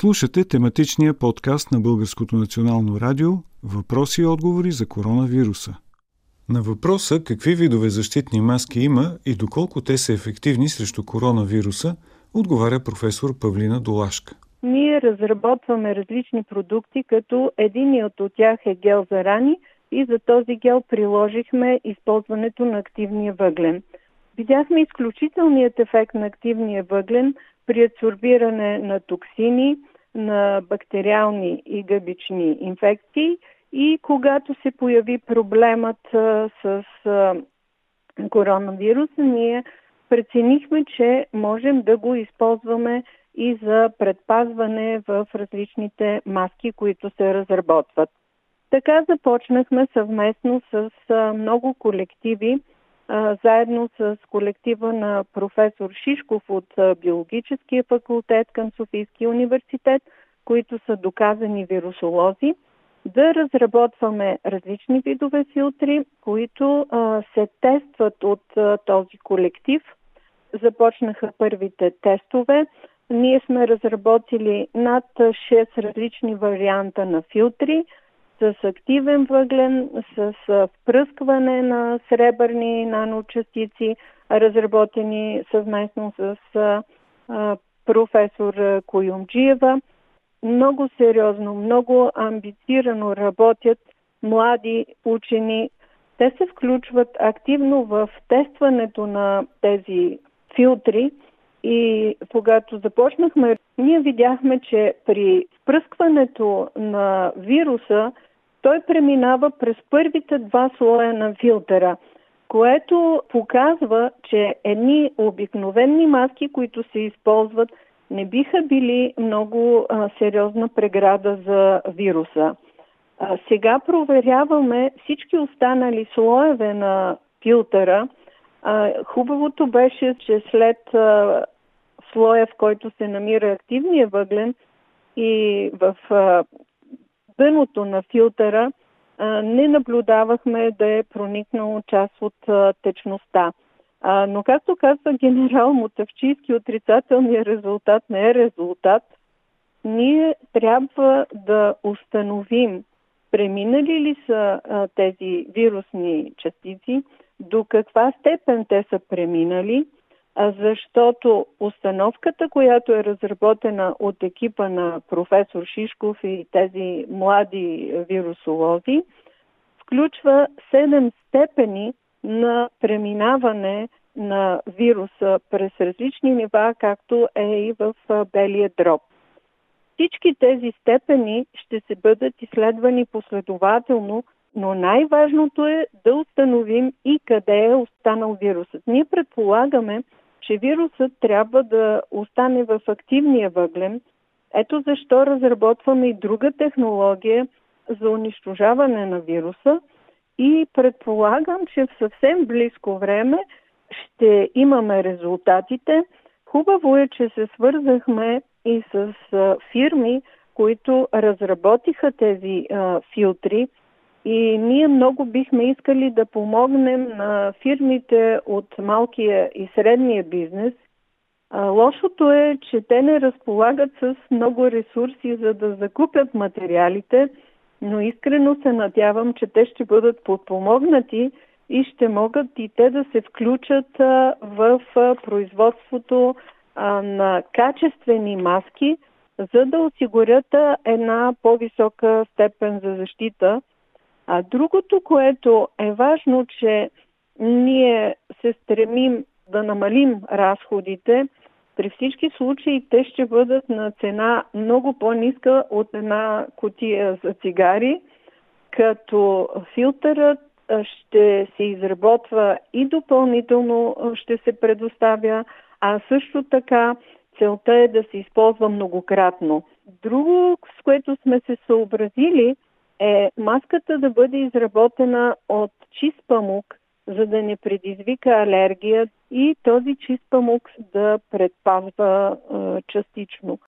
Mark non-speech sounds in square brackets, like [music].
Слушате тематичния подкаст на Българското национално радио Въпроси и отговори за коронавируса. На въпроса какви видове защитни маски има и доколко те са ефективни срещу коронавируса, отговаря професор Павлина Долашка. Ние разработваме различни продукти, като единият от тях е гел за рани и за този гел приложихме използването на активния въглен. Видяхме изключителният ефект на активния въглен при адсорбиране на токсини, на бактериални и гъбични инфекции и когато се появи проблемът с коронавируса, ние преценихме, че можем да го използваме и за предпазване в различните маски, които се разработват. Така започнахме съвместно с много колективи, заедно с колектива на професор Шишков от Биологическия факултет към Софийския университет, които са доказани вирусолози, да разработваме различни видове филтри, които се тестват от този колектив. Започнаха първите тестове. Ние сме разработили над 6 различни варианта на филтри – с активен въглен, с впръскване на сребърни наночастици, разработени съвместно с професор Коюмджиева. Много сериозно, много амбицирано работят млади учени. Те се включват активно в тестването на тези филтри и когато започнахме, ние видяхме, че при впръскването на вируса той преминава през първите два слоя на филтъра, което показва, че едни обикновени маски, които се използват, не биха били много а, сериозна преграда за вируса. А, сега проверяваме всички останали слоеве на филтъра. А, хубавото беше, че след а, слоя, в който се намира активния въглен и в а, дъното на филтъра не наблюдавахме да е проникнало част от течността. Но както казва [laughs] генерал Мотавчийски, отрицателният резултат не е резултат. Ние трябва да установим преминали ли са тези вирусни частици, до каква степен те са преминали защото установката, която е разработена от екипа на професор Шишков и тези млади вирусолози, включва 7 степени на преминаване на вируса през различни нива, както е и в белия дроб. Всички тези степени ще се бъдат изследвани последователно, но най-важното е да установим и къде е останал вирусът. Ние предполагаме, че вирусът трябва да остане в активния въглен. Ето защо разработваме и друга технология за унищожаване на вируса и предполагам, че в съвсем близко време ще имаме резултатите. Хубаво е, че се свързахме и с фирми, които разработиха тези а, филтри и ние много бихме искали да помогнем на фирмите от малкия и средния бизнес. лошото е, че те не разполагат с много ресурси, за да закупят материалите, но искрено се надявам, че те ще бъдат подпомогнати и ще могат и те да се включат в производството на качествени маски, за да осигурят една по-висока степен за защита – а другото, което е важно, че ние се стремим да намалим разходите, при всички случаи те ще бъдат на цена много по-ниска от една котия за цигари, като филтърът ще се изработва и допълнително ще се предоставя, а също така целта е да се използва многократно. Друго, с което сме се съобразили, е маската да бъде изработена от чист памук, за да не предизвика алергия и този чист памук да предпазва е, частично.